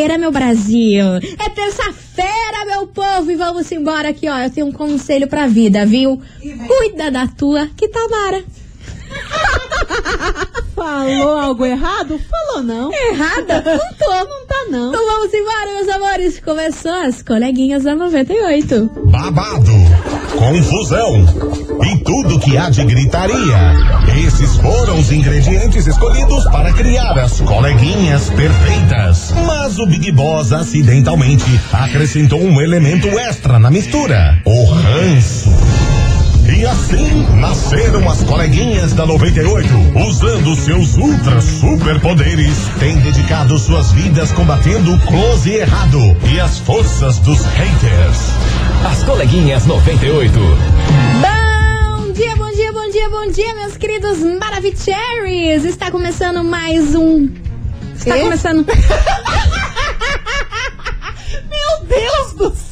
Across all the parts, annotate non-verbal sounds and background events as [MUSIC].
terça-feira, meu Brasil. É terça-feira, meu povo. E vamos embora aqui, ó. Eu tenho um conselho pra vida, viu? Cuida da tua, que Tamara. [LAUGHS] Falou algo errado? Falou não. Errada? [LAUGHS] Não tô. Não tá não. Então vamos embora, meus amores. Começou as coleguinhas da 98. babado, confusão e tudo que há de gritaria. Esses foram os ingredientes escolhidos para criar as coleguinhas perfeitas. Mas o Big Boss acidentalmente acrescentou um elemento extra na mistura: o ranço. E assim nasceram as coleguinhas da 98, usando seus ultra superpoderes, têm dedicado suas vidas combatendo o close e errado e as forças dos haters. As coleguinhas 98. Bom dia, bom dia, bom dia, bom dia, meus queridos Maravicheries! Está começando mais um. Está começando. Meu Deus do céu!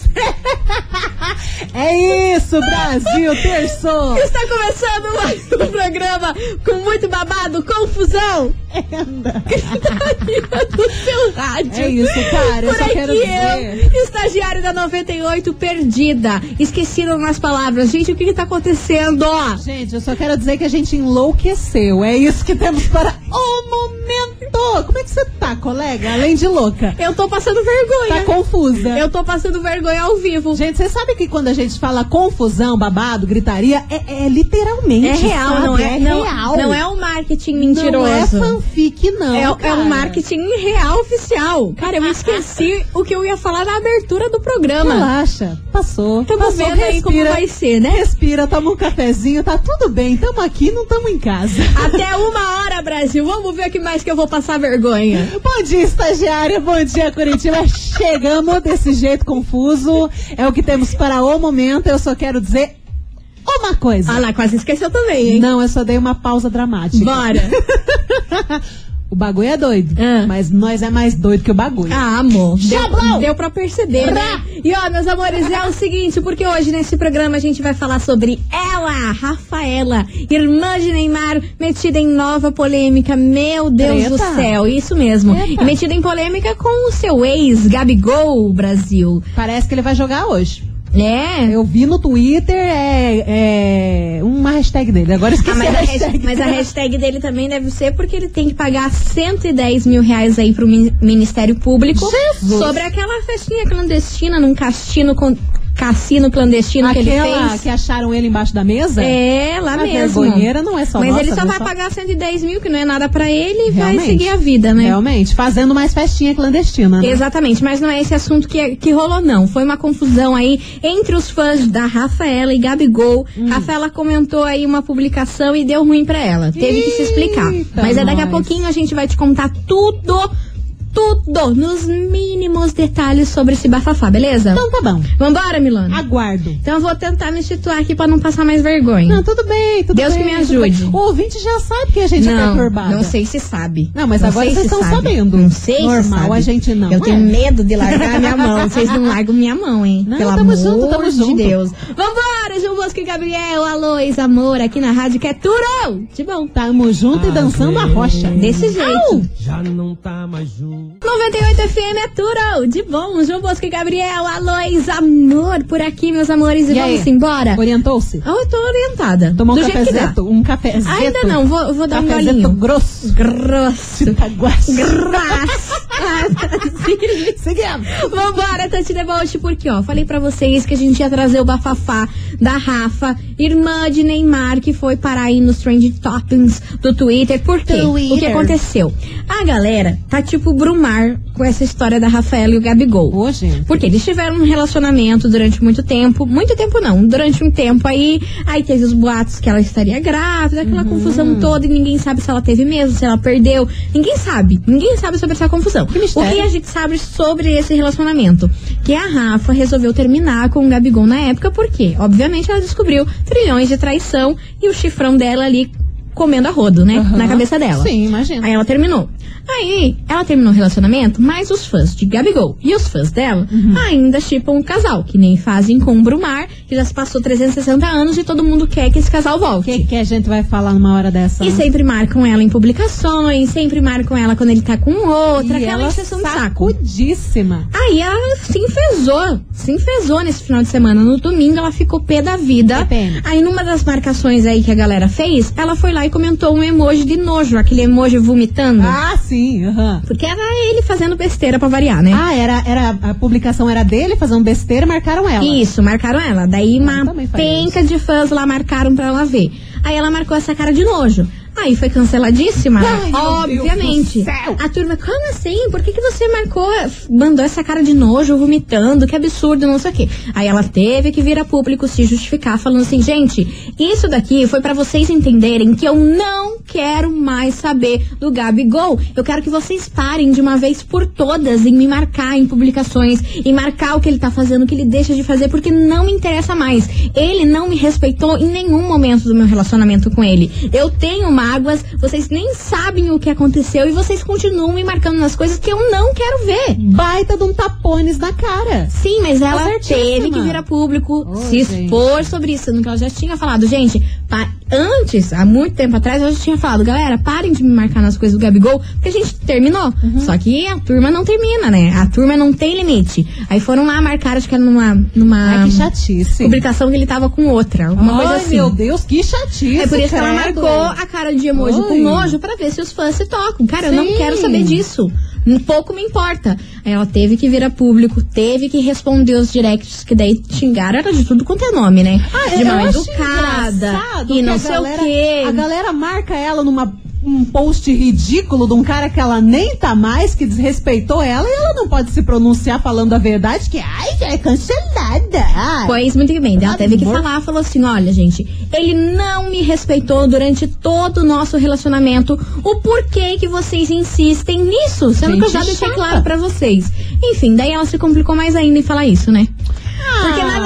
É isso, Brasil, terçou! Está começando mais um programa com muito babado, confusão [LAUGHS] do seu rádio. É isso, cara, eu Por só quero dizer. eu, estagiário da 98, perdida. Esqueceram as palavras. Gente, o que, que tá acontecendo? Gente, eu só quero dizer que a gente enlouqueceu. É isso que temos para [LAUGHS] o momento. Como é que você tá, colega? Além de louca. Eu tô passando vergonha. Tá confusa. Eu tô passando vergonha ao vivo. Gente, você sabe que quando a gente fala confusão, babado, gritaria, é, é literalmente. é real, sabe? não é? não, real. não é um marketing Não mentiroso. é fanfic, não. É, é um marketing real oficial. Cara, eu esqueci o que eu ia falar na abertura do programa. Relaxa, passou. Tamo passou, vendo aí como respira. vai ser, né? Respira, toma um cafezinho, tá tudo bem. Tamo aqui, não tamo em casa. [LAUGHS] Até uma hora, Brasil. Vamos ver o que mais que eu vou passar vergonha. Bom dia, estagiária. Bom dia, Curitiba. Chegamos desse jeito confuso. É o que temos para o momento. Eu só quero dizer uma coisa. Ah lá, quase esqueceu também, hein? Não, eu só dei uma pausa dramática. Bora. [LAUGHS] O bagulho é doido, Ah. mas nós é mais doido que o bagulho. Ah, amor. Jablão! Deu, deu pra perceber, né? E ó, meus amores, é o seguinte, porque hoje nesse programa a gente vai falar sobre ela, Rafaela, irmã de Neymar, metida em nova polêmica. Meu Deus Treta. do céu, isso mesmo. Eita. E metida em polêmica com o seu ex, Gabigol, Brasil. Parece que ele vai jogar hoje. É. Eu vi no Twitter é, é, uma hashtag dele. Agora eu Ah, esqueci mas, a a hashtag. hashtag, mas a hashtag dele também deve ser porque ele tem que pagar 110 mil reais aí pro Min- Ministério Público Jesus! sobre aquela festinha clandestina num cassino, con- cassino clandestino que ele Aquela fez. que acharam ele embaixo da mesa? É, lá A mesmo. vergonheira não é só Mas nossa, ele só vai pagar 110 mil, que não é nada pra ele, e vai Realmente. seguir a vida, né? Realmente, fazendo mais festinha clandestina, né? Exatamente, mas não é esse assunto que, que rolou, não. Foi uma confusão aí entre os fãs da Rafaela e Gabigol. Hum. Rafaela comentou aí uma publicação e deu ruim pra ela. Teve que se explicar. Eita, Mas é daqui a pouquinho a gente vai te contar tudo, tudo, nos mínimos detalhes sobre esse bafafá, beleza? Então tá bom. Vambora, Milana? Aguardo. Então eu vou tentar me situar aqui pra não passar mais vergonha. Não, tudo bem, tudo Deus bem. que me ajude. O ouvinte já sabe que a gente é não, perturbada. não sei se sabe. Não, mas Não agora vocês se estão sabe. sabendo. Não sei se Normal, sabe. a gente não Eu tenho é. medo de largar a minha [LAUGHS] mão. Vocês não largam minha mão, hein? Não, Pelo tamo amor junto, tamo de junto. Deus. Vambora, João Bosco e Gabriel. Alô, ex-amor, aqui na rádio que é turão. De bom. Tamo junto e dançando a rocha. Desse jeito. Já não tá mais junto. 98 FM é turão. De bom. João Bosco e Gabriel. Alô, ex-amor, por aqui, meus amores. E, E vamos aí? embora. Orientou-se? Ah, eu tô orientada. Tomou um cafezeto? Um cafezeto? Ainda não, vou, vou dar um golinho. grosso. Grosso. Itaguaçu. Graças. [LAUGHS] Seguimos. Vambora, Tati Deboche, porque ó, falei pra vocês que a gente ia trazer o bafafá da Rafa, irmã de Neymar, que foi parar aí nos trending toppings do Twitter. Por quê? Twitter. O que aconteceu? A galera tá tipo brumar com essa história da Rafaela e o Gabigol. Gente. Porque eles tiveram um relacionamento durante muito tempo. Muito tempo não, durante um tempo aí. Aí teve os boatos que ela estaria grávida, aquela Uhum. confusão toda, e ninguém sabe se ela teve mesmo, se ela perdeu. Ninguém sabe. Ninguém sabe sobre essa confusão. Que o que a gente sabe sobre esse relacionamento? Que a Rafa resolveu terminar com o Gabigol na época, porque, obviamente, ela descobriu trilhões de traição e o chifrão dela ali comendo a rodo, né? Aham. Na cabeça dela. Sim, imagina. Aí ela terminou. Aí, ela terminou o relacionamento, mas os fãs de Gabigol e os fãs dela Uhum. ainda chipam um casal, que nem fazem com o Brumar, que já se passou 360 anos e todo mundo quer que esse casal O volte. que, que a gente vai falar numa hora dessa? E né? sempre marcam ela em publicações, sempre marcam ela quando ele tá com outra, E aquela ela encheção de saco. sacudíssima. Aí ela se enfesou, se enfesou nesse final de semana. No domingo ela ficou pé da vida. Pena. Aí numa das marcações aí que a galera fez, ela foi lá e comentou um emoji de nojo, aquele emoji vomitando. Ah, sim, aham. Porque era ele fazendo besteira pra variar, né? Ah, era, era, a publicação era dele, fazendo besteira, marcaram ela. Isso, marcaram ela. Daí uma penca de fãs lá marcaram pra ela ver. Aí ela marcou essa cara de nojo. Aí foi canceladíssima, Ai, obviamente. A turma, como assim? Por que, que você marcou, mandou essa cara de nojo, vomitando? Que absurdo, não sei o quê. Aí ela teve que vir a público se justificar, falando assim, gente, isso daqui foi pra vocês entenderem que eu não quero mais saber do Gabigol. Eu quero que vocês parem de uma vez por todas em me marcar em publicações, em marcar o que ele tá fazendo, o que ele deixa de fazer, porque não me interessa mais. Ele não me respeitou em nenhum momento do meu relacionamento com ele. Eu tenho vocês nem sabem o que aconteceu e vocês continuam me marcando nas coisas que eu não quero ver. Baita de um tapones na cara. Sim, mas ela teve que vir a público Ô, se expor sobre isso, sendo que ela já tinha falado, gente, antes, há muito tempo atrás, ela já tinha falado, galera, parem de me marcar nas coisas do Gabigol, porque a gente terminou. Uhum. Só que a turma não termina, né? A turma não tem limite. Aí foram lá marcar, acho que era numa, numa Ai, que chatice. publicação que ele tava com outra, alguma Ai, coisa assim. meu Deus, que chatice. É por isso que ela marcou a cara de emoji com Ai. nojo pra ver se os fãs se tocam. Cara, eu não Sim. quero saber disso. Um pouco me importa. Aí ela teve que vir a público, teve que responder os directs, que daí xingaram era de tudo quanto é nome, né? Ah, de eu mal educada engraçado e que não sei galera- o quê. A galera marca ela numa um post ridículo de um cara que ela nem tá mais, que desrespeitou ela, e ela não pode se pronunciar falando a verdade, que ai, já é cancelada. Ai. Pois muito bem, ela teve que falar, falou assim, olha gente, ele não me respeitou durante todo o nosso relacionamento, o porquê que vocês insistem nisso, sendo que eu Gente já deixei chata. claro pra vocês. Enfim, daí ela se complicou mais ainda em falar isso, né?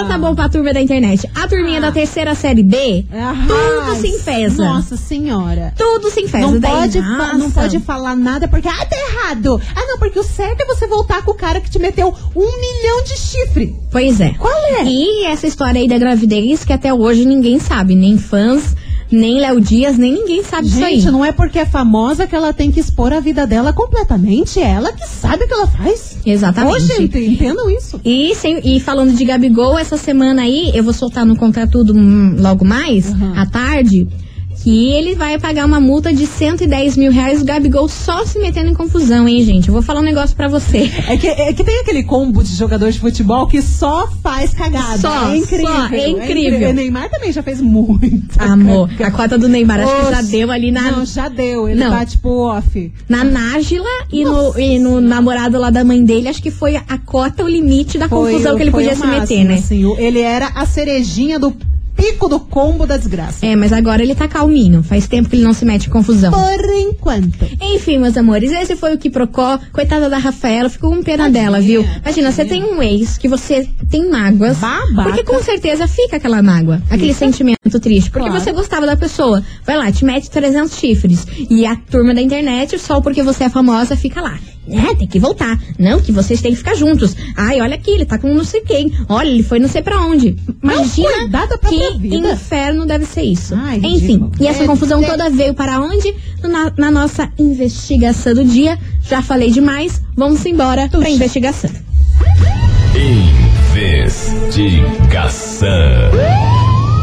Ah. nada tá bom pra turma da internet. A turminha da terceira série B, Ah, tudo se enfesa. Nossa senhora. Tudo se enfesa. Não Daí, pode, não pode falar nada porque, ah, tá errado. Ah, não, porque o certo é você voltar com o cara que te meteu um milhão de chifre. Pois é. Qual é? E essa história aí da gravidez que até hoje ninguém sabe, nem fãs, nem Léo Dias, nem ninguém sabe disso aí. Gente, não é porque é famosa que ela tem que expor a vida dela completamente. É ela que sabe o que ela faz. Exatamente. Gente, entendam isso. E, sem- e falando de Gabigol, essa semana aí, eu vou soltar no Contratudo hum, logo mais, Uhum. à tarde, que ele vai pagar uma multa de 110 mil reais. O Gabigol só se metendo em confusão, hein, gente? Eu vou falar um negócio pra você. É que, é que tem aquele combo de jogador de futebol que só faz cagada. Só, é incrível. só, é incrível. O Neymar também já fez muito. Amor, a cota do Neymar acho que já deu ali na, Não, já deu. Ele Não. tá tipo off. na Nájila e no, e no namorado lá da mãe dele. Acho que foi a cota, o limite da Foi- confusão que ele podia se máximo, meter, né? assim. Ele era a cerejinha do pico do combo da desgraça. É, mas agora ele tá calminho. Faz tempo que ele não se mete em confusão. Por enquanto. Enfim, meus amores, esse foi o que procó. Coitada da Rafaela, ficou com pena dela, viu? Imagina, você tem um ex que você tem mágoas. Babaca. Porque com certeza fica aquela mágoa, aquele sentimento triste. Porque Claro. você gostava da pessoa. Vai lá, te mete 300 chifres. E a turma da internet, só porque você é famosa, fica lá. É, tem que voltar. Não, que vocês têm que ficar juntos. Ai, olha aqui, ele tá com não sei quem. Olha, ele foi não sei pra onde. Imagina cuidar da própria que vida. inferno deve ser isso. Ai, Enfim, ridículo. e essa É, confusão é. toda veio para onde? Na, na nossa investigação do dia. Já falei demais, vamos embora pra investigação. Investigação.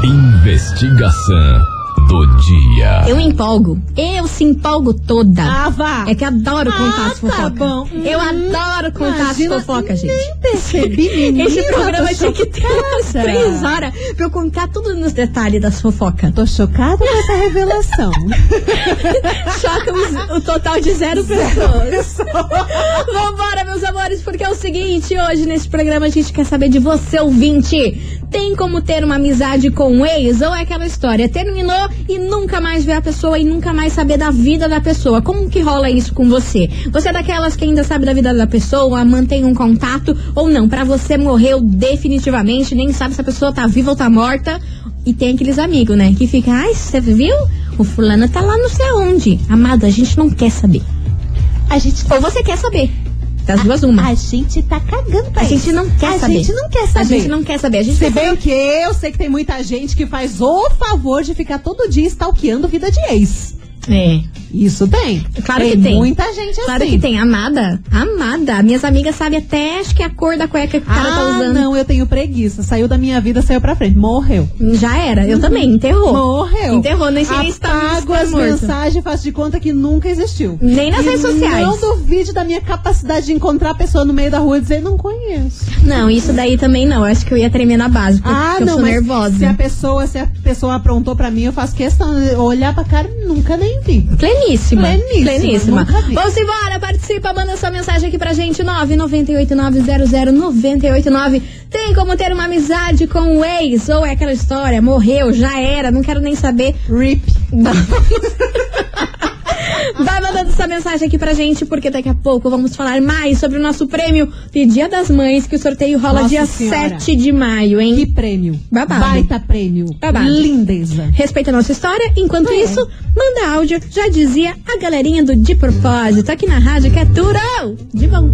Investigação do dia. Eu empolgo, eu se empolgo toda. Ah, vá. É que adoro contar Ah, as fofocas. tá bom. Eu Hum, adoro contar imagina, as fofocas, gente. Nem percebi, [LAUGHS] menina. Esse programa tinha que ter umas três horas pra eu contar tudo nos detalhes das fofocas. Tô chocada com essa revelação. [LAUGHS] Choca os- o total de zero pessoas. Vambora, meus amores, porque é o seguinte, hoje nesse programa a gente quer saber de você, ouvinte. Tem como ter uma amizade com um ex? Ou é aquela história, terminou e nunca mais ver a pessoa e nunca mais saber da vida da pessoa? Como que rola isso com você? Você é daquelas que ainda sabe da vida da pessoa, mantém um contato ou não? Pra você morreu definitivamente, nem sabe se a pessoa tá viva ou tá morta. E tem aqueles amigos, né? Que fica, ai, você viu? O fulano tá lá não sei onde. Amado, a gente não quer saber. A gente Ou você quer saber. Das duas, uma. A gente tá cagando pra A isso. gente não quer a saber. gente não quer saber. A gente não quer saber. A gente Se bem saber- que eu sei que tem muita gente que faz o favor de ficar todo dia stalkeando vida de ex. É. Isso tem. Claro tem que tem. muita gente Claro assim. que tem. Amada. Amada. Minhas amigas sabem até, acho que a cor da cueca que o cara tá Ah, usando. não, eu tenho preguiça. Saiu da minha vida, saiu pra frente. Morreu. Já era. Eu também. Enterrou. Morreu. Enterrou. Nem se tá- Apago tá as mensagens, faço de conta que nunca existiu. Nem nas E redes sociais. Não duvide da minha capacidade de encontrar a pessoa no meio da rua e dizer, não conheço. Não, isso daí também não. Eu acho que eu ia tremer na base, porque Ah, eu não, sou nervosa. se a pessoa, se a pessoa aprontou pra mim, eu faço questão de olhar pra cara e nunca nem vi. Pleníssima. Pleníssima, Pleníssima. Vamos embora, participa, manda sua mensagem aqui pra gente, 998900989. Tem como ter uma amizade com o ex? Ou é aquela história, morreu, já era, não quero nem saber. RIP. [LAUGHS] Vai mandando essa mensagem aqui pra gente, porque daqui a pouco vamos falar mais sobre o nosso prêmio de Dia das Mães, que o sorteio rola Nossa dia Senhora. 7 de maio, hein? Que prêmio. Babado. Baita prêmio. Babado. Lindeza. Respeita a nossa história. Enquanto É. isso, manda áudio. Já dizia a galerinha do De Propósito aqui na rádio que é Turão. De bom.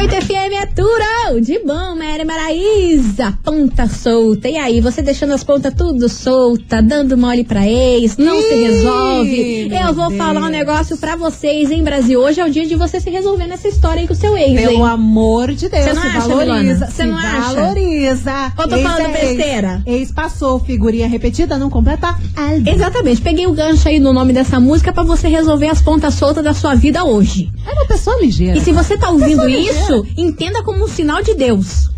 98 FM é Turão. De bom, Mary Maraísa. Ponta solta. E aí, você deixando as pontas tudo solta, dando mole pra ex, não se Ih, resolve. meu Eu vou Deus. falar um negócio pra vocês, hein, Brasil. Hoje é o dia de você se resolver nessa história aí com o seu ex, hein? Pelo amor de Deus, Você não se acha, valoriza. Você se não acha? valoriza. Ou tô Ex falando é ex. besteira? Ex passou, figurinha repetida, não completa álbum. Exatamente, peguei o gancho aí no nome dessa música pra você resolver as pontas soltas da sua vida hoje. É uma pessoa ligeira. E se você tá ouvindo Pessoa isso, entenda como um sinal de Deus.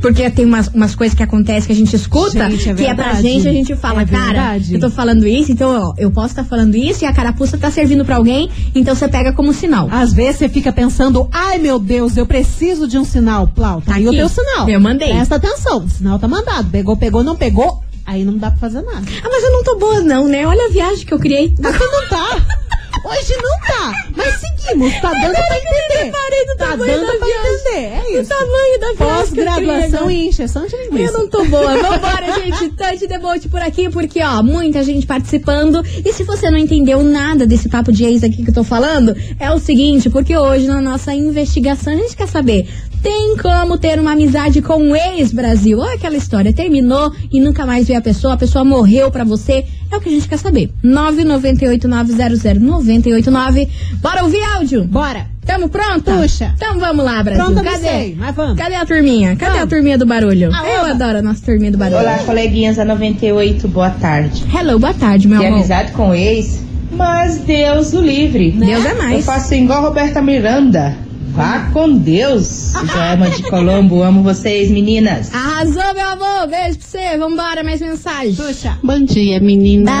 Porque tem umas, umas coisas que acontecem que a gente escuta, Gente, é que é pra gente, a gente fala, É cara, eu tô falando isso, então ó, eu posso estar falando isso e a carapuça tá servindo pra alguém, então você pega como sinal. Às vezes você fica pensando, ai meu Deus, eu preciso de um sinal. Plau, tá, Tá aí o teu sinal. Eu mandei. Presta atenção, o sinal tá mandado. Pegou, pegou, não pegou, aí não dá pra fazer nada. Ah, mas eu não tô boa não, né? Olha a viagem que eu criei. Você não tá. Hoje não tá. Mas seguimos, tá dando pra entender. Tá tamanho dando da pra entender. É O isso. tamanho da viagem Pós-graduação e encheção de linguiça. Eu não tô boa. Vambora, gente. Tante debote por aqui, porque, ó, muita gente participando. E se você não entendeu nada desse papo de ex aqui que eu tô falando, é o seguinte, porque hoje na nossa investigação a gente quer saber. Tem como ter uma amizade com um ex-Brasil? Olha aquela história, terminou e nunca mais viu a pessoa, a pessoa morreu pra você. É o que a gente quer saber. 998-900-989. Bora ouvir áudio? Bora. Tamo pronta? Puxa. Então vamos lá, Brasil. Pronta, não Cadê? sei, mas vamos. Cadê a turminha? Cadê a Vamos. turminha do barulho? Ah, Eu adoro a nossa turminha do barulho. Olá, coleguinhas da 98, boa tarde. Hello, boa tarde, meu De amor. amizade com ex, mas Deus o livre. Deus é Eu mais. faço igual Roberta Miranda. Vá com Deus. Joelma de Colombo, amo vocês, meninas. Arrasou, meu amor. Beijo pra você. Vambora, mais mensagem. Puxa. Bom dia, menina.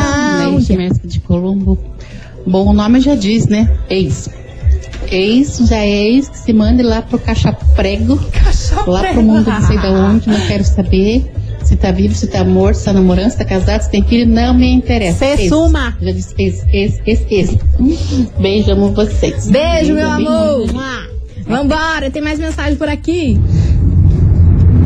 Bom dia. Mestre de Colombo. Bom, o nome já diz, né? Ex. Ex já é ex que se mande lá pro caixa prego. lá pro mundo não sei de [LAUGHS] onde, não quero saber. Se tá vivo, se tá morto, se tá namorando, se tá casado, se tem filho, não me interessa. Se suma. Já disse ex, ex, ex, ex. Beijo, amo vocês. Beijo, meu beijo. amor. Vambora, tem mais mensagem por aqui.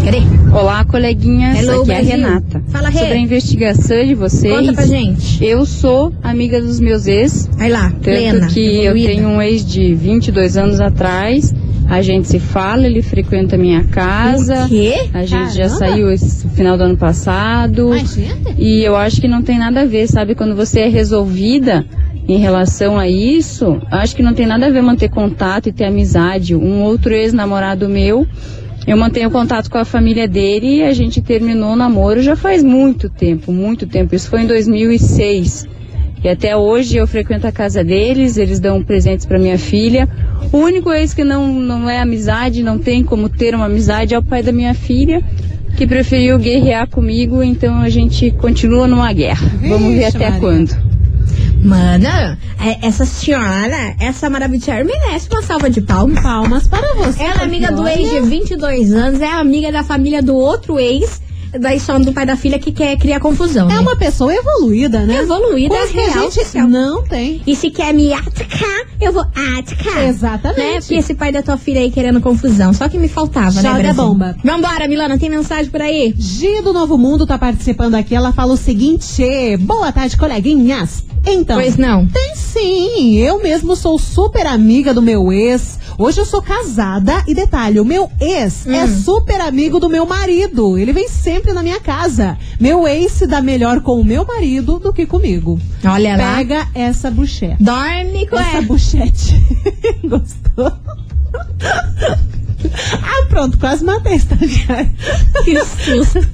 Cadê? Olá, coleguinhas. Hello, Aqui é a Brasil. Renata. Fala, Rê. Sobre a investigação de vocês. Conta pra gente. Eu sou amiga dos meus ex, Vai lá, tanto plena, que eu evoluída. tenho um ex de 22 anos atrás. A gente se fala, ele frequenta a minha casa. O quê? A gente já Caramba. saiu esse final do ano passado. Gente. E eu acho que não tem nada a ver, sabe? Quando você é resolvida em relação a isso, acho que não tem nada a ver manter contato e ter amizade. Um outro ex-namorado meu, eu mantenho contato com a família dele e a gente terminou o namoro já faz muito tempo, muito tempo. Isso foi em 2006. E até hoje eu frequento a casa deles, eles dão presentes para minha filha. O único ex que não, não é amizade, não tem como ter uma amizade, é o pai da minha filha, que preferiu guerrear comigo, então a gente continua numa guerra. Vamos ver Vixe, até Maria. quando. Mana, é- essa senhora, essa maravilhosa, merece uma salva de palmas. Palmas para você. Ela é amiga do ex de olha, 22 anos, é amiga da família do outro ex. Daí só do pai da filha que quer criar confusão. É né? uma pessoa evoluída, né? Evoluída, Coisa que a real, gente não tem. E se quer me atacar, eu vou atacar. Exatamente. Né? Porque esse pai da tua filha aí querendo confusão. Só que me faltava, Joga né, Brasil? bomba. Vambora, Milana, tem mensagem por aí? Gia do Novo Mundo tá participando aqui. Ela fala o seguinte: Boa tarde, coleguinhas. Então. Pois não. Tem sim. Eu mesmo sou super amiga do meu ex. Hoje eu sou casada e detalhe, o meu ex é Hum. super amigo do meu marido. Ele vem sempre na minha casa. Meu ex se dá melhor com o meu marido do que comigo. Olha lá. Pega essa bucheta. Dorme com Essa ela. buchete. [LAUGHS] Gostou? [LAUGHS] ah, pronto, quase matei a estagiária. Que susto.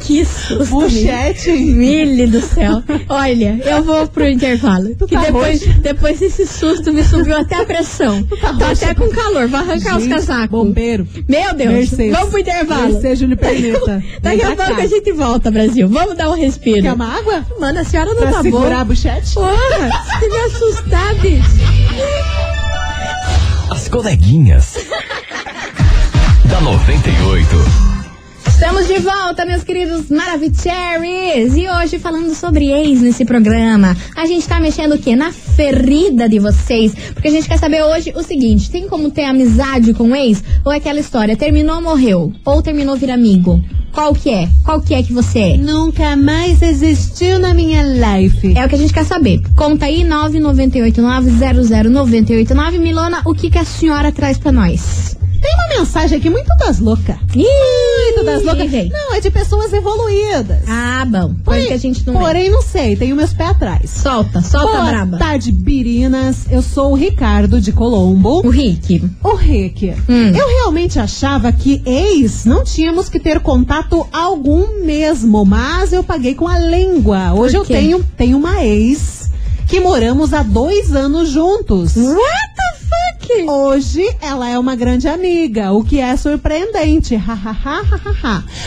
Que susto. Buchete. Milho do céu. Olha, eu vou pro intervalo. Tu que tá depois, roxa. depois desse susto me subiu até a pressão. tá Tô roxa. até com calor. Vou arrancar os Gente, casacos. Bombeiro. Meu Deus. Mercedes. Vamos pro intervalo. Mercedes Júnior Perneta. [LAUGHS] Daqui a pra pouco a gente volta, Brasil. Vamos dar um respiro. Quer uma água? Mano, a senhora não Pra tá segurar boa. a buchete? Porra, você me assustar, bicho. As coleguinhas. Da 98. Estamos de volta, meus queridos Maravicheries! E hoje falando sobre ex nesse programa. A gente tá mexendo o quê? Na ferida de vocês. Porque a gente quer saber hoje o seguinte: tem como ter amizade com o ex? Ou é aquela história, terminou, morreu? Ou terminou, vira amigo? Qual que é? Qual que é que você é? Nunca mais existiu na minha life. É o que a gente quer saber. Conta aí, 998900989. Milona, o que, que a senhora traz pra nós? Tem uma mensagem aqui muito das loucas. Muito das loucas. Não, é de pessoas evoluídas. Ah, bom. Coisa que a gente não. Porém, não sei, tenho meus pés atrás. Solta, solta Boa braba. tarde, Birinas. Eu sou o Ricardo de Colombo. O Rick. O Rick, Hum. eu realmente achava que ex não tínhamos que ter contato algum mesmo, mas eu paguei com a língua. Hoje eu tenho, tenho uma ex que moramos há dois anos juntos. What the fuck? Hoje ela é uma grande amiga, o que é surpreendente.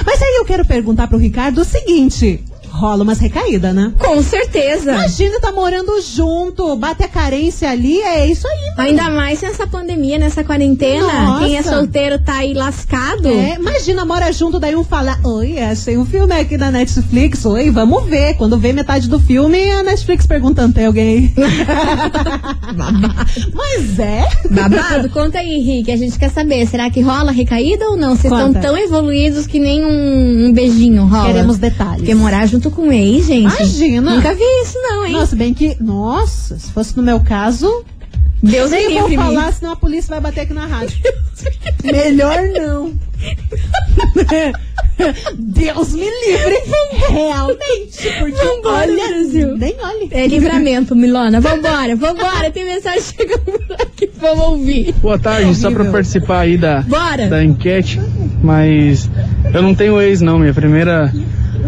Mas aí eu quero perguntar pro Ricardo o seguinte: rola umas recaídas, né? Com certeza. Imagina, tá morando junto, bate a carência ali, é isso aí. mano. Ainda mais nessa pandemia, nessa quarentena. Nossa. Quem é solteiro tá aí lascado. É, imagina, mora junto, daí um fala, oi, achei um filme aqui da Netflix, oi, vamos ver. Quando vê metade do filme, a Netflix perguntando, tem alguém aí? [LAUGHS] Mas é. Babado, conta aí, Rick. A gente quer saber, será que rola recaída ou não? Vocês estão tão evoluídos que nem um, um beijinho rola. Queremos detalhes. Porque morar junto com o ex, gente. Imagina. Nunca vi isso, não, hein? Nossa, bem que. Nossa, se fosse no meu caso. Deus é Nem vou livre, me. falar, senão a polícia vai bater aqui na rádio. Melhor não. Deus me livre. Realmente. Porque Vambora, olha, Brasil. nem olhe. É livramento, Milona. Vambora, vambora. Tem mensagem chegando por aqui, vamos ouvir. Boa tarde, só pra participar aí da, Bora. da enquete, mas eu não tenho ex não, minha primeira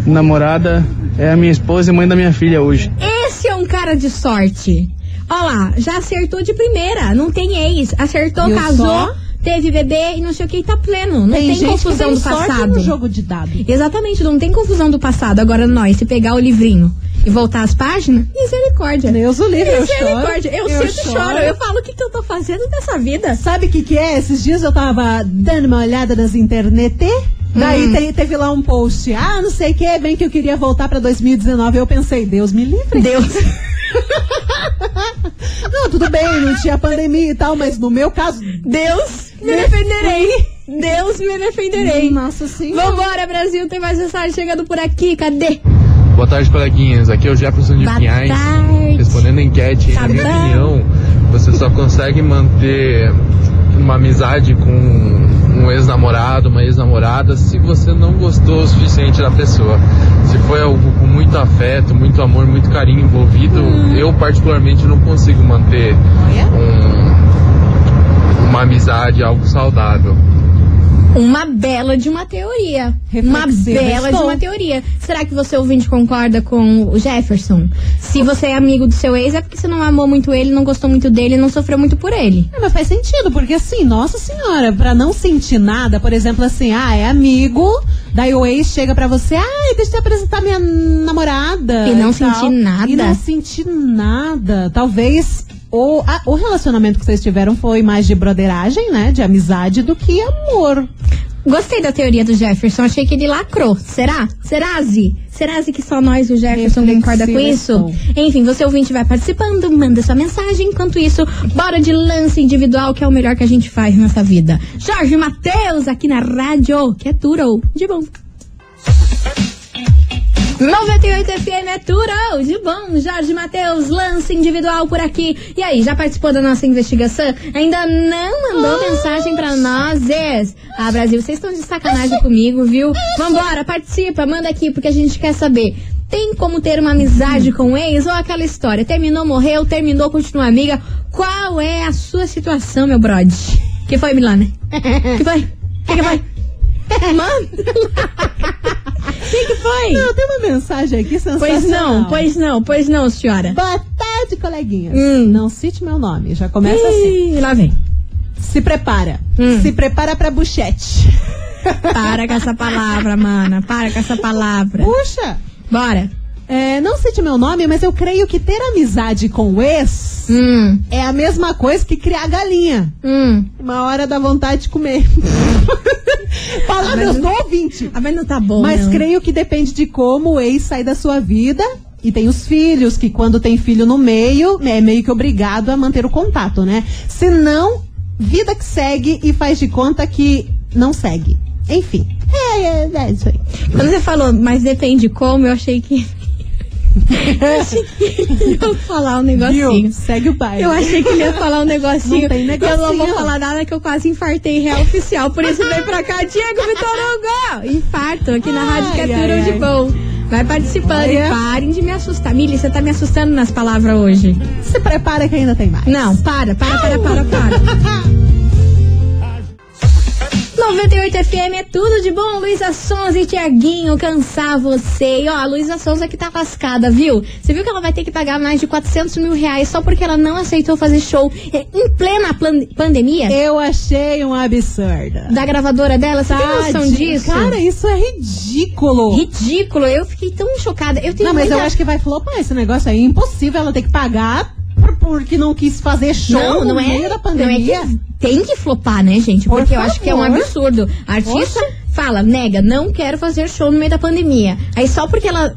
namorada é a minha esposa e mãe da minha filha hoje. Esse é um cara de sorte. Ó lá, já acertou de primeira. Não tem ex. Acertou, Viu casou, só? teve bebê e não sei o que, e tá pleno. Não tem, gente confusão que do tem sorte passado. no jogo de dado. Exatamente, não tem confusão do passado. Agora nós, se pegar o livrinho e voltar as páginas, misericórdia. Deus o livre, eu choro. Misericórdia. Eu, Eu sempre choro. choro. Eu falo o que, que eu tô fazendo nessa vida. Sabe o que, que é? Esses dias eu tava dando uma olhada nas internet. Daí Hum. te- teve lá um post. Ah, não sei o que, bem que eu queria voltar pra 2019. Eu pensei, Deus me livre. Deus. [LAUGHS] Não, tudo bem, não tinha pandemia e tal, mas no meu caso. Deus, me defenderei. Deus, me defenderei. Nossa senhora. Vambora, Brasil. Tem mais mensagem chegando por aqui. Cadê? Boa tarde, coleguinhas. Aqui é o Jefferson de Boa Pinhais. tarde. Respondendo a enquete, Tá na minha opinião, você só consegue manter uma amizade com um ex-namorado, uma ex-namorada, se você não gostou o suficiente da pessoa. Se foi algo com muito afeto, muito amor, muito carinho envolvido, Hum. eu particularmente não consigo manter um- uma amizade, algo saudável. Uma bela de uma teoria. Uma Reflexiva bela de estou. uma teoria. Será que você ouvinte concorda com o Jefferson? Se você é amigo do seu ex, é porque você não amou muito ele, não gostou muito dele, não sofreu muito por ele. É, mas faz sentido, porque assim, nossa senhora, pra não sentir nada, por exemplo, assim, ah, é amigo, daí o ex chega pra você, ai, deixa eu te apresentar minha namorada. E não tal. sentir nada. E não sentir nada. Talvez o, a- o relacionamento que vocês tiveram foi mais de broderagem, né? De amizade do que amor. Gostei da teoria do Jefferson, achei que ele lacrou. Será? Será-se? Será-se que só nós e o Jefferson concorda com isso? Enfim, você ouvinte vai participando, manda sua mensagem. Enquanto isso, bora de lance individual, que é o melhor que a gente faz nessa vida. Jorge Matheus, aqui na rádio, que é Turo. De bom. 98 FM é Turo, de bom. Jorge Matheus, lance individual por aqui. E aí, já participou da nossa investigação? Ainda não mandou mensagem pra nós? Ah, Brasil, vocês estão de sacanagem comigo, viu? Vambora, participa, manda aqui, porque a gente quer saber. Tem como ter uma amizade com ex ou aquela história? Terminou, morreu, terminou, continua amiga. Qual é a sua situação, meu brode? Que foi, Milana? [LAUGHS] Que foi? Que que foi? [LAUGHS] Mano! que que foi? Não, tem uma mensagem aqui sensacional. Pois não, pois não, pois não, senhora. Boa tarde, coleguinhas. Hum. Não cite meu nome, já começa assim. Ih, lá vem. Se prepara. Hum. Se prepara pra buchete. Para com essa palavra, mana. Para com essa palavra. Puxa! Bora. É, não cite meu nome, mas eu creio que ter amizade com o ex Hum, é a mesma coisa que criar galinha. hum. Uma hora dá vontade de comer. [LAUGHS] Palavras do ouvinte. Ah, mas não tá bom, Mas não. creio que depende de como o ex sai da sua vida. E tem os filhos, que quando tem filho no meio, é meio que obrigado a manter o contato, né? Se não, vida que segue e faz de conta que não segue. Enfim. É, é, é isso aí. Quando você falou, mas depende como, eu achei que. Eu achei que ele ia falar um negocinho. Viu? Segue o baile. Eu achei que ele ia falar um negocinho. Não tem e Eu não vou negocinho. falar nada que eu quase infartei real oficial. Por isso vem pra cá, Diego Vitor Hugo! Infarto aqui na Rádio Ai, Catura ai, de. Bom. Vai participando Olha. e parem de me assustar. Mili, você tá me assustando nas palavras hoje. Se prepara que ainda tem mais. Não, para, para, para, para, para. [LAUGHS] 98 FM é tudo de bom, Luísa Sonza e Tiaguinho, cansar você. E ó, a Luísa Sonza que tá lascada, viu? Você viu que ela vai ter que pagar mais de 400 mil reais só porque ela não aceitou fazer show em plena pandemia Eu achei um absurdo. da gravadora dela? Você tem noção disso? Cara, isso é ridículo. Ridículo, eu fiquei tão chocada. Eu tenho Não, mas muita... eu acho que vai flopar esse negócio aí. É impossível ela ter que pagar porque não quis fazer show Não, não no é, meio da não é pandemia. que tem que flopar, né, gente? Por Porque eu acho que é um absurdo. A artista fala, nega, não quero fazer show no meio da pandemia. Aí só porque ela.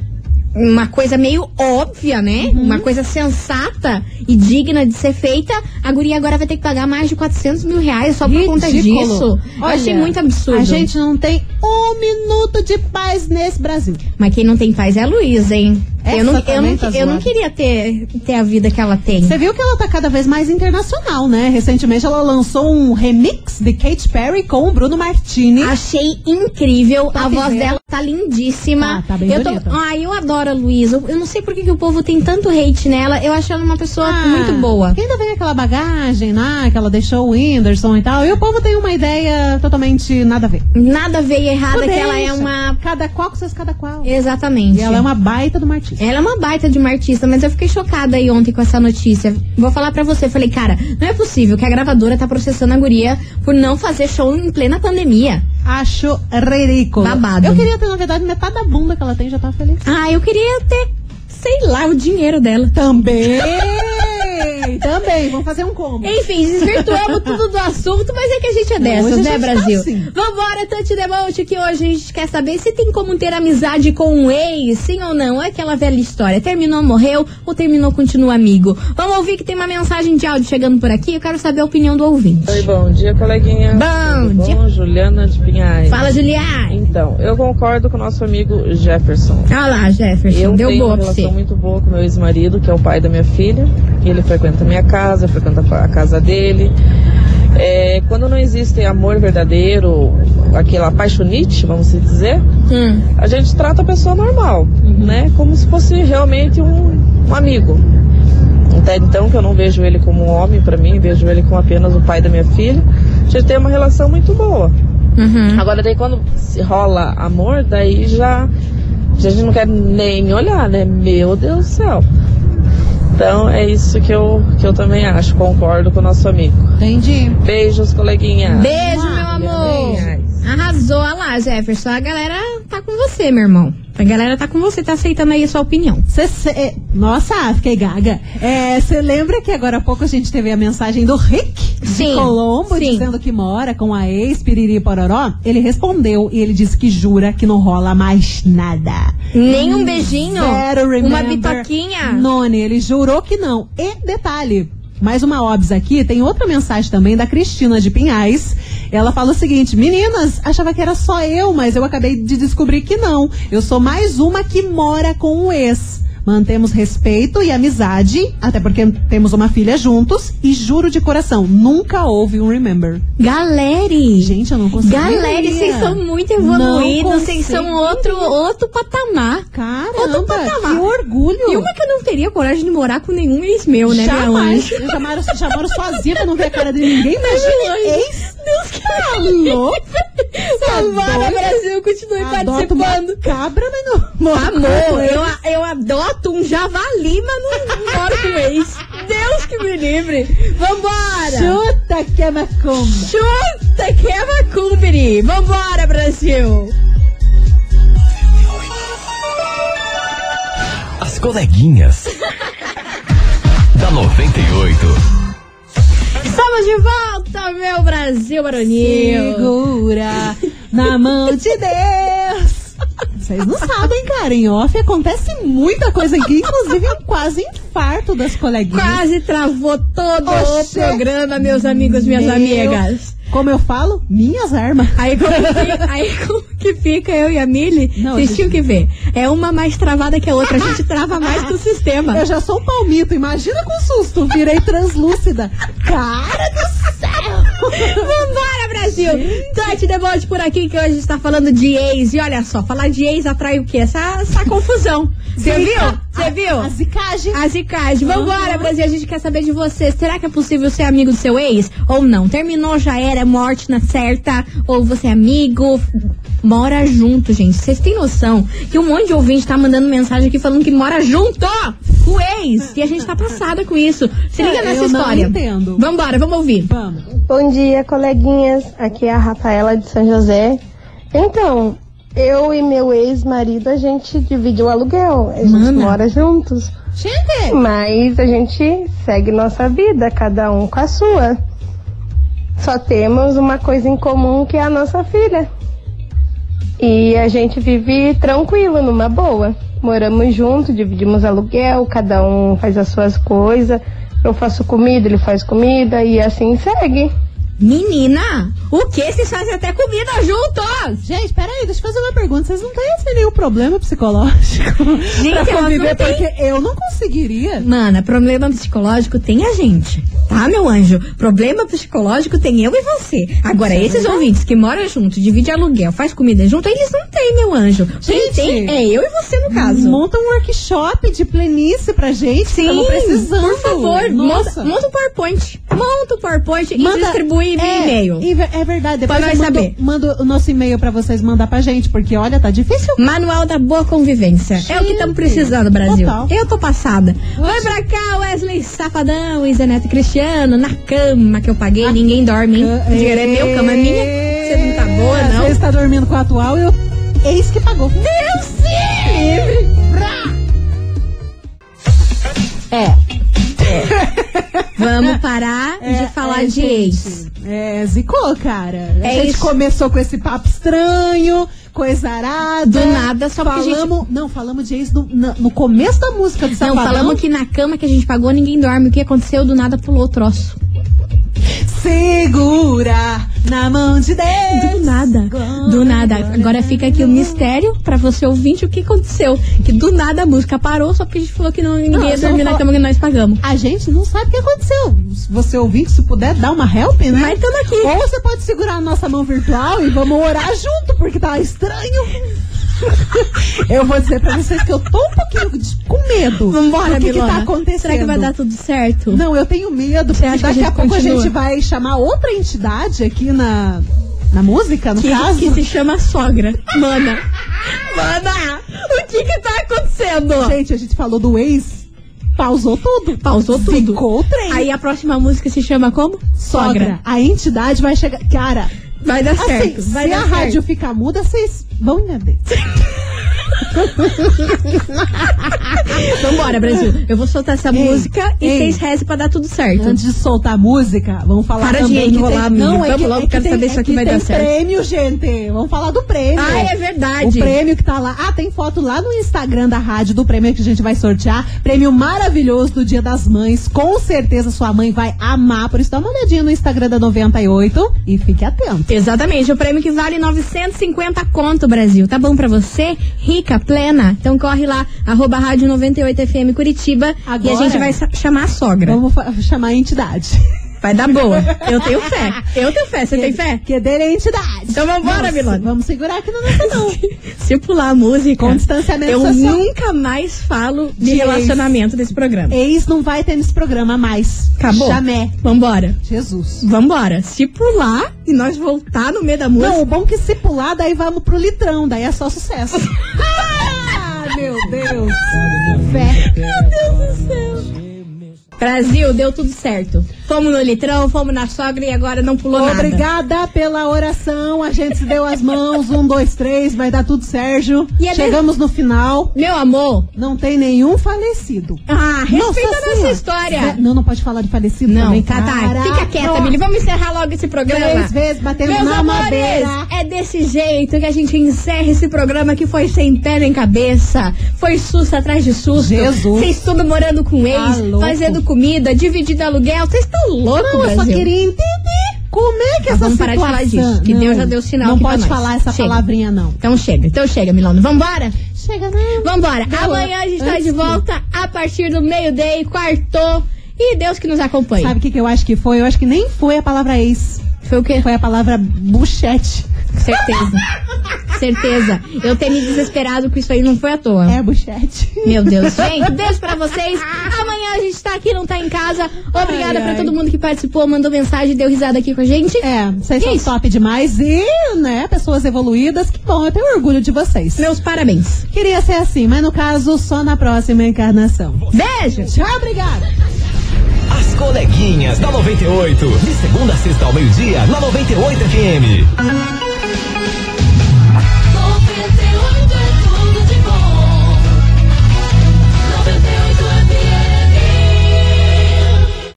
Uma coisa meio óbvia, né? Uhum. Uma coisa sensata e digna de ser feita. A guria agora vai ter que pagar mais de 400 mil reais só por conta disso. eu Olha, achei muito absurdo. A gente não tem um minuto de paz nesse Brasil. Mas quem não tem paz é a Luísa, hein? Essa eu não, eu, não, tá eu não queria ter, ter a vida que ela tem. Você viu que ela tá cada vez mais internacional, né? Recentemente ela lançou um remix de Katy Perry com o Bruno Martini. Achei incrível. Tá a voz vendo? dela tá lindíssima. Tá, tá bem eu tô. Ai, eu adoro a Luísa. Eu não sei por que, que o povo tem tanto hate nela. Eu acho ela uma pessoa Ah, muito boa. Ainda vem aquela bagagem lá, que ela deixou o Whindersson e tal. E o povo tem uma ideia totalmente nada a ver. Nada veio errado, que ela é uma. Cada qual com seus cada qual. Exatamente. E ela é uma baita de uma artista. Ela é uma baita de uma artista, mas eu fiquei chocada aí ontem com essa notícia. Vou falar pra você, falei, cara, não é possível que a gravadora tá processando a guria por não fazer show em plena pandemia. Acho ridículo. Babado. Eu queria ter, na verdade, metade da bunda que ela tem, já tava feliz. Ah, eu queria ter, sei lá, o dinheiro dela. Também! [LAUGHS] Também, vamos fazer um combo. Enfim, desvirtuamos [LAUGHS] tudo do assunto, mas é que a gente é dessas, né, tá Brasil? assim. Vambora, Tante Demonte, que hoje a gente quer saber se tem como ter amizade com um ex, sim ou não. É aquela velha história. Terminou, morreu, ou terminou, continua amigo. Vamos ouvir que tem uma mensagem de áudio chegando por aqui. Eu quero saber a opinião do ouvinte. Oi, bom dia, coleguinha. Bom Tudo dia. bom? Juliana de Pinhais. Fala, Juliana. Então, eu concordo com o nosso amigo Jefferson. Olha lá, Jefferson, Eu deu tenho boa uma pra relação você. muito boa com meu ex-marido, que é o pai da minha filha. Ele frequenta minha casa, frequenta a casa dele. É, quando não existe amor verdadeiro, aquela apaixonite, vamos dizer, Hum, a gente trata a pessoa normal, né? Como se fosse realmente um, um amigo. Até então que eu não vejo ele como um homem para mim, vejo ele como apenas o pai da minha filha. A gente tem uma relação muito boa. uhum. Agora daí quando se rola amor, daí já a gente não quer nem olhar, né? Meu Deus do céu. Então é isso que eu, que eu também acho, concordo com o nosso amigo. Entendi. Beijos, coleguinha. Beijo, meu amor. Arrasou. Olha lá, Jefferson. A galera tá com você, meu irmão. A galera tá com você, tá aceitando aí a sua opinião. Cê, cê- nossa, fiquei gaga. Você lembra que agora há pouco a gente teve a mensagem do Rick de Sim, Colombo sim. dizendo que mora com a ex Piriri Pororó? Ele respondeu e ele disse que jura que não rola mais nada. Nem um beijinho? Zero remember. Uma bitoquinha? None, ele jurou que não. E detalhe, mais uma obs aqui, tem outra mensagem também da Cristina de Pinhais. Ela fala o seguinte: Meninas, achava que era só eu, mas eu acabei de descobrir que não. Eu sou mais uma que mora com o ex. Mantemos respeito e amizade, até porque temos uma filha juntos, e juro de coração, nunca houve um remember. Galere! Gente, eu não consigo. Galere, vocês são muito evoluídos, vocês são outro, outro patamar. Outro Caramba, patamar. que orgulho. E uma que eu não teria coragem de morar com nenhum ex meu, né, minha Jamais. moro, já moro sozinha pra não ver a cara de ninguém. Imagina, ex. Deus que Tá louco? Vambora? Brasil, continue Adota participando. cabra, mas não Amor, eu, eu adoto um javali, mas não, não moro com ex. Deus que me livre. Vambora. Chuta que é macumba. Chuta que é macumbiri. Vambora, Brasil. As coleguinhas. [LAUGHS] da 98. Estamos de volta, meu Brasil baronil. Segura na mão de Deus. Vocês não sabem, cara. Em off acontece muita coisa aqui, inclusive um quase infarto das coleguinhas. Quase travou todo Oxê. o programa, meus amigos, minhas Meu- amigas. Como eu falo, minhas armas. Aí como, que, aí como que fica eu e a Mili? Vocês tinham que ver. É uma mais travada que a outra. A gente trava mais que o sistema. Eu já sou um palmito, imagina com susto. Virei translúcida. Cara do céu! Vambora, Brasil! Tati Debote por aqui, que hoje está falando de ex. E olha só, falar de ex atrai o quê? Essa, essa [LAUGHS] confusão. Você viu? Você viu? A zicagem. A zicagem. Vambora, Uhum. Brasil. A gente quer saber de você. Será que é possível ser amigo do seu ex? Ou não? Terminou, já era, morte na certa? Ou você é amigo? Mora junto, gente. Vocês têm noção que um monte de ouvinte tá mandando mensagem aqui falando que mora junto o ex. E a gente tá passada com isso. Se liga É, nessa eu não história. entendo. Vambora, vamos ouvir. Vamos. Bom dia, coleguinhas. Aqui é a Rafaela de São José. Então, eu e meu ex-marido, a gente divide o aluguel. A gente Mana. mora juntos. Gente! Mas a gente segue nossa vida, cada um com a sua. Só temos uma coisa em comum que é a nossa filha. E a gente vive tranquilo, numa boa. Moramos juntos, dividimos aluguel, cada um faz as suas coisas. Eu faço comida, ele faz comida e assim segue. Menina, o que? Vocês fazem até comida juntos? Gente, peraí, deixa eu fazer uma pergunta. Vocês não têm esse nenhum problema psicológico [LAUGHS] Gente, pra conviver? Porque eu não conseguiria. Mana, problema psicológico tem a gente, tá, meu anjo? Problema psicológico tem eu e você. Agora, é esses ouvintes que moram junto, dividem aluguel, faz comida junto, eles não têm, meu anjo. Quem Gente, tem é eu e você, no caso. Monta um workshop de planície pra gente. Sim, precisando. por favor, Nossa. monta, monta um PowerPoint. Monta um PowerPoint e Manda- distribui via é, e-mail. e É verdade. Depois Pra nós mando, saber. mando o nosso e-mail pra vocês mandar pra gente, porque olha, tá difícil. Manual da boa convivência. é o que estamos precisando, Brasil. Total. Eu tô passada. Vai pra cá, Wesley Safadão e Cristiano, na cama que eu paguei, ninguém dorme, hein? O dinheiro é meu, cama é minha. Você não tá boa, não? vezes tá dormindo com a atual e eu. Eis que pagou. Deus livre! É. [LAUGHS] Vamos parar de falar é, de gente, ex. É, zicou, cara. A É gente isso. começou com esse papo estranho, coisa arada. Do nada, só porque a gente- falamos, Não, falamos de ex no, no começo da música do Não, Safadão. falamos que na cama que a gente pagou, ninguém dorme. O que aconteceu? Do nada pulou o troço. Segura na mão de Deus. Do nada. Do nada. Agora fica aqui o mistério pra você ouvinte o que aconteceu. Que do nada a música parou só porque a gente falou que não, ninguém Não, ia dormir na cama que nós pagamos. A gente não sabe o que aconteceu. Se você ouvinte, se puder, dar uma help, né? Mas tamo aqui. Ou você pode segurar a nossa mão virtual e vamos orar junto, porque tá estranho. [LAUGHS] eu vou dizer pra vocês que eu tô um pouquinho de- com medo. Vambora, do que, que Milona. tá acontecendo. Será que vai dar tudo certo? Não, eu tenho medo, porque que a daqui a, gente pouco a continua? gente vai chamar outra entidade aqui na, na música, no que, caso. que se chama sogra. Mana. Mana, o que que tá acontecendo? Gente, a gente falou do ex, pausou tudo. Pausou tudo. Ficou o trem. Aí a próxima música se chama como? sogra. A entidade vai chegar. Cara, Vai dar assim, certo. Vai se dar a certo. rádio ficar muda, vocês vão entender. [LAUGHS] [LAUGHS] Vambora, Brasil. Eu vou soltar essa Ei, música e ei. vocês rezem pra dar tudo certo. Antes de soltar a música, vamos falar Para de também que enrolar, tem... Não, é Vamos que, logo, é que quero tem, saber se é aqui que vai dar certo. prêmio, gente. Vamos falar do prêmio. Ah, é verdade. O prêmio que tá lá. Ah, tem foto lá no Instagram da rádio do prêmio que a gente vai sortear. Prêmio maravilhoso do Dia das Mães. Com certeza sua mãe vai amar. Por isso dá uma olhadinha no Instagram da 98 e fique atento. Exatamente, o prêmio que vale 950 conto, Brasil. Tá bom pra você? Rica, plena. Então corre lá, arroba rádio 98FM Curitiba. e a Agora- gente vai chamar a sogra. Vamos chamar a entidade. [LAUGHS] Vai dar boa. Eu tenho fé. Eu tenho fé. Você tem fé? Que dele é entidade. Então vambora, Nossa, Milona. Vamos segurar aqui no nosso não. [LAUGHS] Se pular a música, Com distanciamento eu social. nunca mais falo de, De relacionamento desse programa. Ex não vai ter nesse programa mais. Acabou. Chamé. Vambora. Jesus. Vambora. Se pular e nós voltar no meio da música. Não, o bom é que se pular, daí vamos pro litrão, daí é só sucesso. [LAUGHS] ah, meu Deus. Fé. Meu Deus do céu. Brasil, deu tudo certo. Fomos no litrão, fomos na sogra e agora não pulou nada. Obrigada pela oração. A gente se deu as mãos. Um, dois, três. Vai dar tudo, Sérgio. E é Chegamos no final. Meu amor. Não tem nenhum falecido. Ah, respeita Nossa a nossa história. Zé- Não, não pode falar de falecido Não, também, tá, tá. Fica quieta. Billy. Vamos encerrar logo esse programa. Três vezes batendo Meus na amores, madeira. é desse jeito que a gente encerra esse programa que foi sem pé nem cabeça. Foi susto atrás de susto. Jesus. Vocês tudo morando com ex, Tá louco. fazendo comida, dividindo aluguel. Vocês estão loucos, Não, eu só Brasil. queria entender como é que essa vamos parar de falar situação- disso, que Não, Deus já deu sinal Não pode falar essa Chega. palavrinha, não. Então chega, então chega, Milano. Vambora? Chega, não. Vambora. Amanhã a gente tá antes de que- volta a partir do meio-dia, quartou. E Deus que nos acompanhe. Sabe o que, que eu acho que foi? Eu acho que nem foi a palavra ex. Foi o quê? Foi a palavra buchete. Certeza. [LAUGHS] Certeza. Eu ter me desesperado com isso aí não foi à toa. É buchete. Meu Deus. Gente, beijo pra vocês. Amanhã a gente tá aqui, não tá em casa. Obrigada Ai, pra ai. todo mundo que participou, mandou mensagem, deu risada aqui com a gente. É, vocês Que são isso? top demais e, né, pessoas evoluídas. Que bom, eu tenho orgulho de vocês. Meus parabéns. Queria ser assim, mas no caso, só na próxima encarnação. Beijo. Tchau, obrigada. As coleguinhas da 98. De segunda a sexta ao meio-dia, na 98 FM.